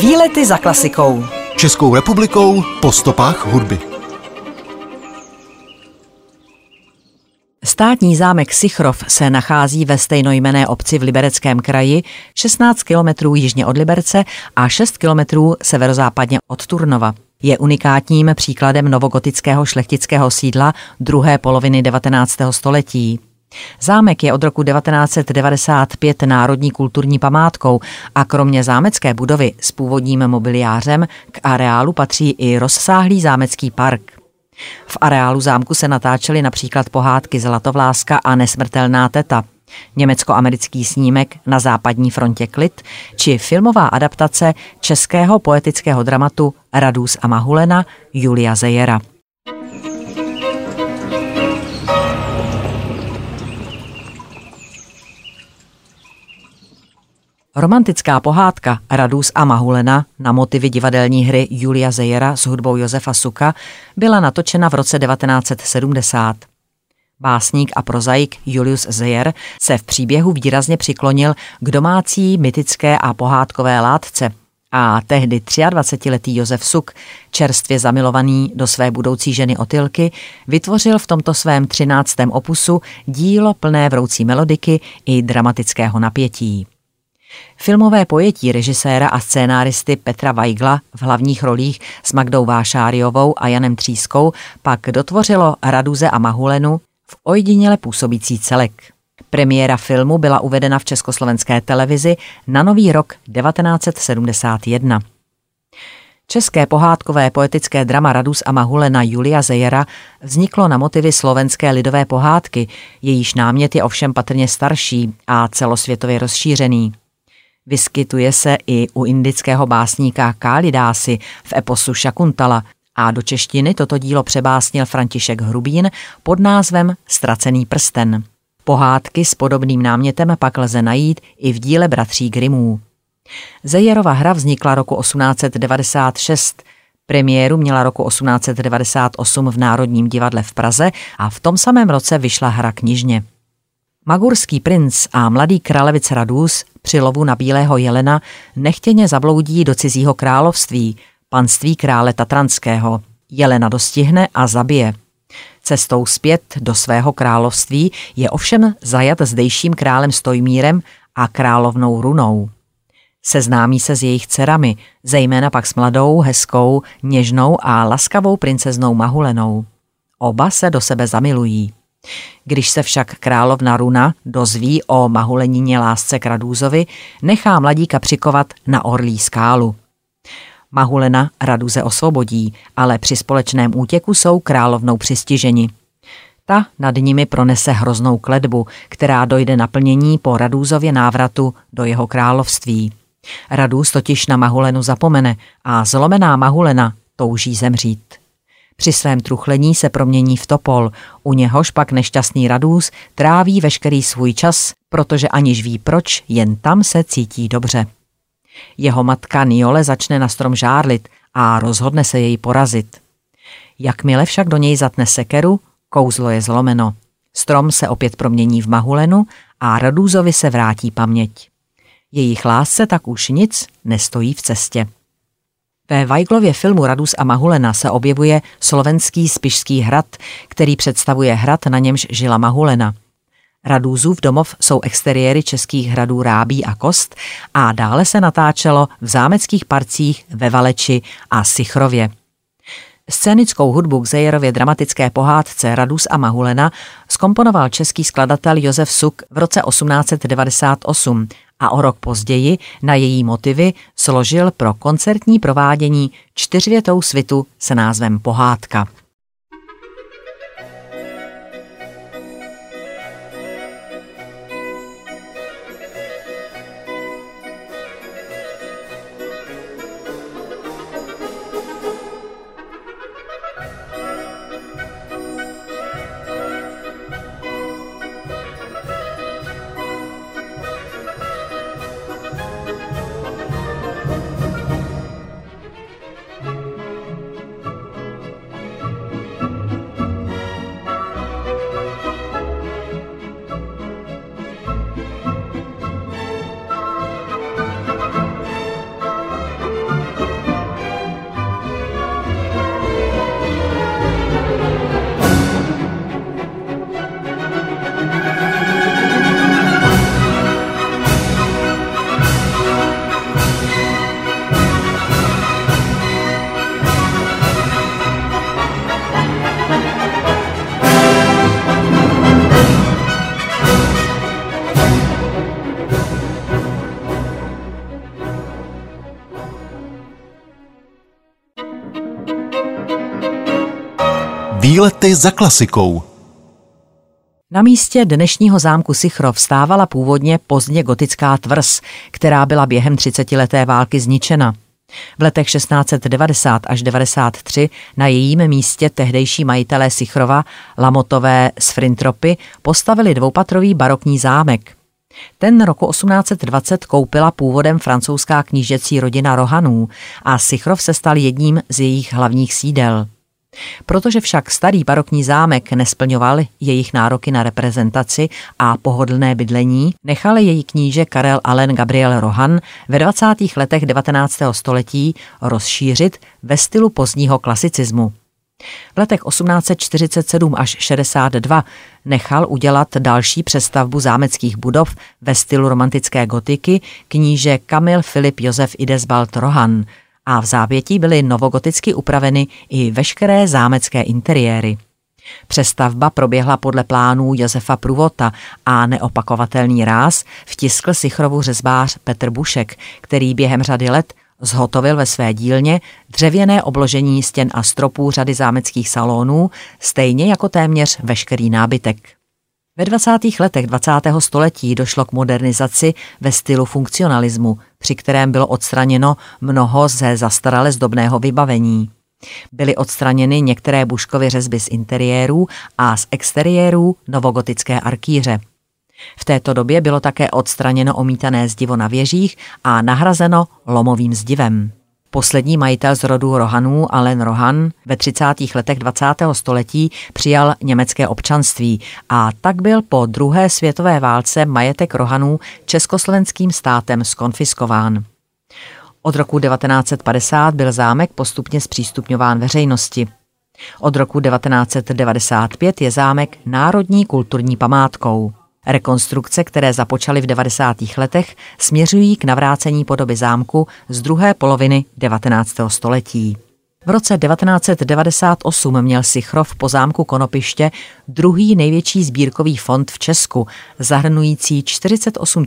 Výlety za klasikou. Českou republikou po stopách hudby. Státní zámek Sichrov se nachází ve stejnojmené obci v Libereckém kraji, 16 kilometrů jižně od Liberce a 6 kilometrů severozápadně od Turnova. Je unikátním příkladem novogotického šlechtického sídla druhé poloviny 19. století. Zámek je od roku 1995 národní kulturní památkou a kromě zámecké budovy s původním mobiliářem k areálu patří i rozsáhlý zámecký park. V areálu zámku se natáčely například pohádky Zlatovláska a Nesmrtelná teta, německo-americký snímek Na západní frontě klid či filmová adaptace českého poetického dramatu Radus a Mahulena Julia Zejera. Romantická pohádka Radus a Mahulena na motivy divadelní hry Julia Zejera s hudbou Josefa Suka byla natočena v roce 1970. Básník a prozaik Julius Zeyer se v příběhu výrazně přiklonil k domácí mytické a pohádkové látce a tehdy 23-letý Josef Suk, čerstvě zamilovaný do své budoucí ženy Otylky, vytvořil v tomto svém třináctém opusu dílo plné vroucí melodiky i dramatického napětí. Filmové pojetí režiséra a scénáristy Petra Weigla v hlavních rolích s Magdou Vášáriovou a Janem Třískou pak dotvořilo Raduze a Mahulenu v ojediněle působící celek. Premiéra filmu byla uvedena v československé televizi na nový rok 1971. České pohádkové poetické drama Radus a Mahulena Julia Zejera vzniklo na motivy slovenské lidové pohádky, jejíž námět je ovšem patrně starší a celosvětově rozšířený. Vyskytuje se i u indického básníka Kálidásy v eposu Šakuntala a do češtiny toto dílo přebásnil František Hrubín pod názvem Stracený prsten. Pohádky s podobným námětem pak lze najít i v díle bratří Grimů. Zejerova hra vznikla roku 1896, Premiéru měla roku 1898 v Národním divadle v Praze a v tom samém roce vyšla hra knižně. Magurský princ a mladý kralevic Radus při lovu na bílého jelena nechtěně zabloudí do cizího království, panství krále Tatranského. Jelena dostihne a zabije. Cestou zpět do svého království je ovšem zajat zdejším králem Stojmírem a královnou Runou. Seznámí se s jejich dcerami, zejména pak s mladou, hezkou, něžnou a laskavou princeznou Mahulenou. Oba se do sebe zamilují. Když se však královna Runa dozví o mahulenině lásce k Radúzovi, nechá mladíka přikovat na orlí skálu. Mahulena Raduze osvobodí, ale při společném útěku jsou královnou přistiženi. Ta nad nimi pronese hroznou kledbu, která dojde naplnění po Radúzově návratu do jeho království. Radůz totiž na Mahulenu zapomene a zlomená Mahulena touží zemřít. Při svém truchlení se promění v topol, u něhož pak nešťastný Radůz tráví veškerý svůj čas, protože aniž ví proč, jen tam se cítí dobře. Jeho matka Niole začne na strom žárlit a rozhodne se jej porazit. Jakmile však do něj zatne sekeru, kouzlo je zlomeno. Strom se opět promění v mahulenu a Radúzovi se vrátí paměť. Jejich lásce tak už nic nestojí v cestě. Ve Weiglově filmu Radus a Mahulena se objevuje slovenský Spišský hrad, který představuje hrad, na němž žila Mahulena. Radůzův domov jsou exteriéry českých hradů Rábí a Kost a dále se natáčelo v zámeckých parcích ve Valeči a Sichrově. Scénickou hudbu k Zejerově dramatické pohádce Radus a Mahulena skomponoval český skladatel Josef Suk v roce 1898 a o rok později na její motivy složil pro koncertní provádění čtyřvětou svitu se názvem Pohádka. Výlety za klasikou. Na místě dnešního zámku Sichrov stávala původně pozdně gotická tvrz, která byla během třicetileté války zničena. V letech 1690 až 93 na jejím místě tehdejší majitelé Sichrova, Lamotové z Frintropy, postavili dvoupatrový barokní zámek. Ten roku 1820 koupila původem francouzská knížecí rodina Rohanů a Sichrov se stal jedním z jejich hlavních sídel. Protože však starý barokní zámek nesplňoval jejich nároky na reprezentaci a pohodlné bydlení, nechal její kníže Karel Allen Gabriel Rohan ve 20. letech 19. století rozšířit ve stylu pozdního klasicismu. V letech 1847 až 62 nechal udělat další přestavbu zámeckých budov ve stylu romantické gotiky kníže Kamil Filip Josef Idesbald Rohan – a v závětí byly novogoticky upraveny i veškeré zámecké interiéry. Přestavba proběhla podle plánů Josefa Pruvota a neopakovatelný ráz vtiskl Sichrovu řezbář Petr Bušek, který během řady let zhotovil ve své dílně dřevěné obložení stěn a stropů řady zámeckých salonů, stejně jako téměř veškerý nábytek. Ve 20. letech 20. století došlo k modernizaci ve stylu funkcionalismu, při kterém bylo odstraněno mnoho ze zastarale zdobného vybavení. Byly odstraněny některé buškovy řezby z interiérů a z exteriérů novogotické arkýře. V této době bylo také odstraněno omítané zdivo na věžích a nahrazeno lomovým zdivem. Poslední majitel z rodu Rohanů, Allen Rohan, ve 30. letech 20. století přijal německé občanství a tak byl po druhé světové válce majetek Rohanů československým státem skonfiskován. Od roku 1950 byl zámek postupně zpřístupňován veřejnosti. Od roku 1995 je zámek národní kulturní památkou. Rekonstrukce, které započaly v 90. letech, směřují k navrácení podoby zámku z druhé poloviny 19. století. V roce 1998 měl Sichrov po zámku Konopiště druhý největší sbírkový fond v Česku, zahrnující 48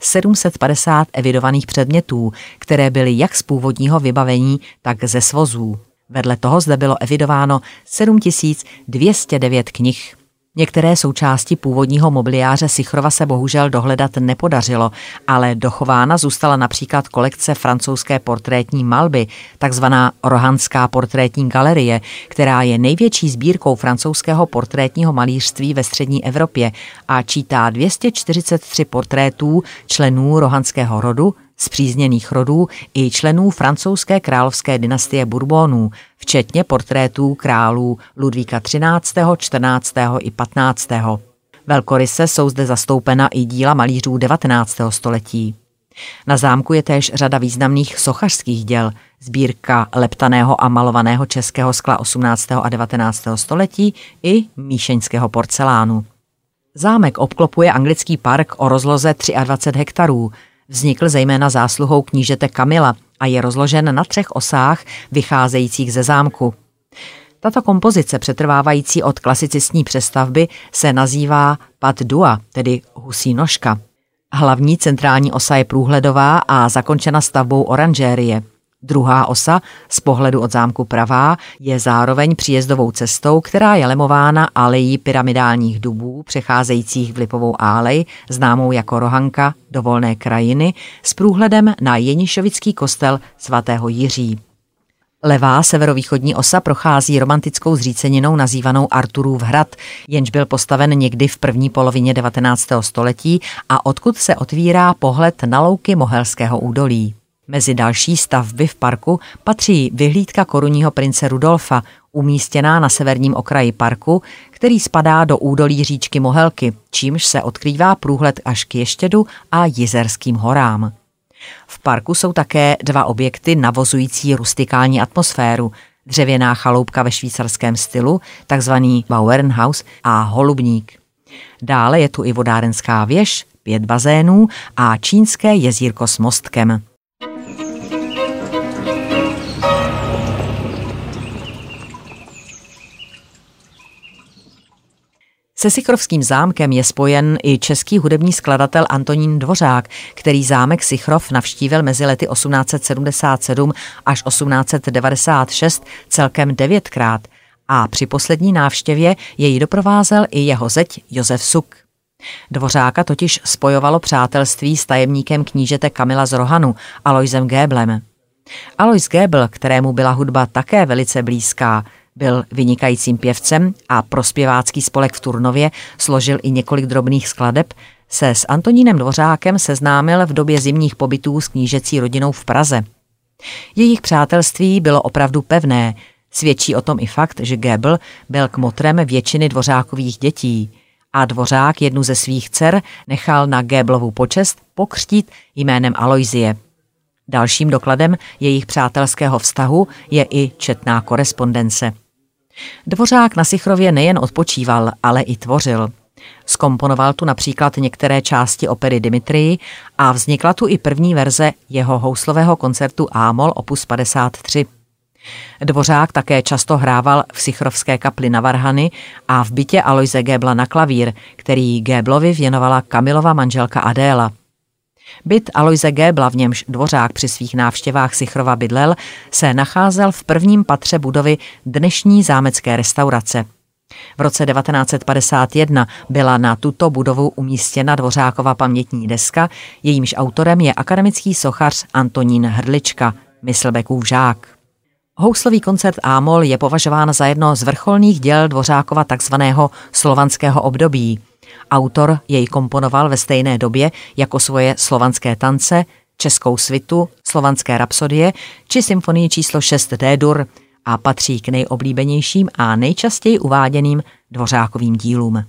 750 evidovaných předmětů, které byly jak z původního vybavení, tak ze svozů. Vedle toho zde bylo evidováno 7209 knih. Některé součásti původního mobiliáře Sichrova se bohužel dohledat nepodařilo, ale dochována zůstala například kolekce francouzské portrétní malby, takzvaná Rohanská portrétní galerie, která je největší sbírkou francouzského portrétního malířství ve střední Evropě a čítá 243 portrétů členů rohanského rodu, zpřízněných rodů i členů francouzské královské dynastie Bourbonů, včetně portrétů králů Ludvíka 13., 14. i 15. Velkoryse jsou zde zastoupena i díla malířů 19. století. Na zámku je též řada významných sochařských děl, sbírka leptaného a malovaného českého skla 18. a 19. století i míšeňského porcelánu. Zámek obklopuje anglický park o rozloze 23 hektarů, Vznikl zejména zásluhou knížete Kamila a je rozložen na třech osách vycházejících ze zámku. Tato kompozice, přetrvávající od klasicistní přestavby, se nazývá Pat Dua, tedy husí nožka. Hlavní centrální osa je průhledová a zakončena stavbou oranžérie. Druhá osa, z pohledu od zámku pravá, je zároveň příjezdovou cestou, která je lemována alejí pyramidálních dubů, přecházejících v Lipovou álej, známou jako Rohanka do volné krajiny, s průhledem na Jenišovický kostel svatého Jiří. Levá severovýchodní osa prochází romantickou zříceninou nazývanou Arturův hrad, jenž byl postaven někdy v první polovině 19. století a odkud se otvírá pohled na louky Mohelského údolí. Mezi další stavby v parku patří vyhlídka korunního prince Rudolfa, umístěná na severním okraji parku, který spadá do údolí říčky Mohelky, čímž se odkrývá průhled až k Ještědu a Jizerským horám. V parku jsou také dva objekty navozující rustikální atmosféru, dřevěná chaloupka ve švýcarském stylu, takzvaný Bauernhaus a holubník. Dále je tu i vodárenská věž, pět bazénů a čínské jezírko s mostkem. Se Sichrovským zámkem je spojen i český hudební skladatel Antonín Dvořák, který zámek Sichrov navštívil mezi lety 1877 až 1896 celkem devětkrát a při poslední návštěvě jej doprovázel i jeho zeď Josef Suk. Dvořáka totiž spojovalo přátelství s tajemníkem knížete Kamila z Rohanu, Aloisem Géblem. Alois Gébl, kterému byla hudba také velice blízká, byl vynikajícím pěvcem a pro zpěvácký spolek v Turnově složil i několik drobných skladeb, se s Antonínem Dvořákem seznámil v době zimních pobytů s knížecí rodinou v Praze. Jejich přátelství bylo opravdu pevné, svědčí o tom i fakt, že Gebel byl kmotrem většiny dvořákových dětí a dvořák jednu ze svých dcer nechal na Geblovu počest pokřtít jménem Aloizie. Dalším dokladem jejich přátelského vztahu je i četná korespondence. Dvořák na Sichrově nejen odpočíval, ale i tvořil. Skomponoval tu například některé části opery Dimitrii a vznikla tu i první verze jeho houslového koncertu Ámol opus 53. Dvořák také často hrával v Sichrovské kapli na Varhany a v bytě Aloise Gébla na klavír, který Géblovi věnovala Kamilova manželka Adéla. Byt Aloise Gébla, v němž Dvořák při svých návštěvách Sichrova bydlel, se nacházel v prvním patře budovy dnešní zámecké restaurace. V roce 1951 byla na tuto budovu umístěna Dvořákova pamětní deska, jejímž autorem je akademický sochař Antonín Hrdlička, Myslbekův žák. Houslový koncert Ámol je považován za jedno z vrcholných děl Dvořákova takzvaného slovanského období. Autor jej komponoval ve stejné době jako svoje slovanské tance, českou svitu, slovanské rapsodie či symfonii číslo 6 D-dur a patří k nejoblíbenějším a nejčastěji uváděným dvořákovým dílům.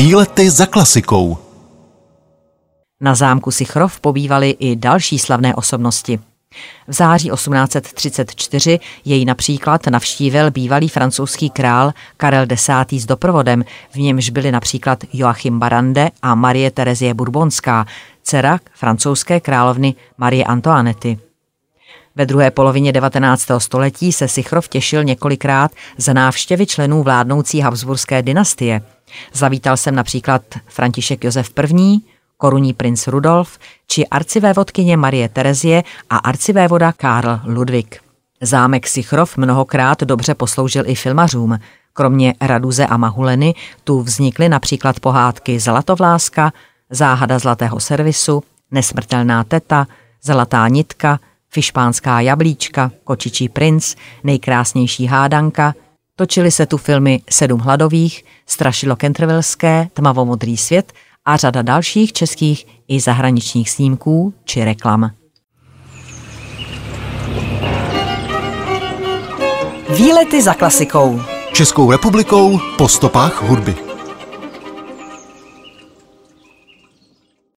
Výlety za klasikou. Na zámku Sichrov pobývaly i další slavné osobnosti. V září 1834 jej například navštívil bývalý francouzský král Karel X. s doprovodem, v němž byli například Joachim Barande a Marie Terezie Bourbonská, dcera francouzské královny Marie Antoinety. Ve druhé polovině 19. století se Sichrov těšil několikrát za návštěvy členů vládnoucí Habsburské dynastie – Zavítal jsem například František Josef I., korunní princ Rudolf či arcivévodkyně Marie Terezie a arcivévoda Karl Ludwig. Zámek Sichrov mnohokrát dobře posloužil i filmařům. Kromě Raduze a Mahuleny tu vznikly například pohádky Zlatovláska, Záhada zlatého servisu, Nesmrtelná teta, Zlatá nitka, Fišpánská jablíčka, Kočičí princ, Nejkrásnější hádanka – Točily se tu filmy Sedm hladových, Strašilo Kentrvelské, Tmavomodrý svět a řada dalších českých i zahraničních snímků či reklam. Výlety za klasikou. Českou republikou po stopách hudby.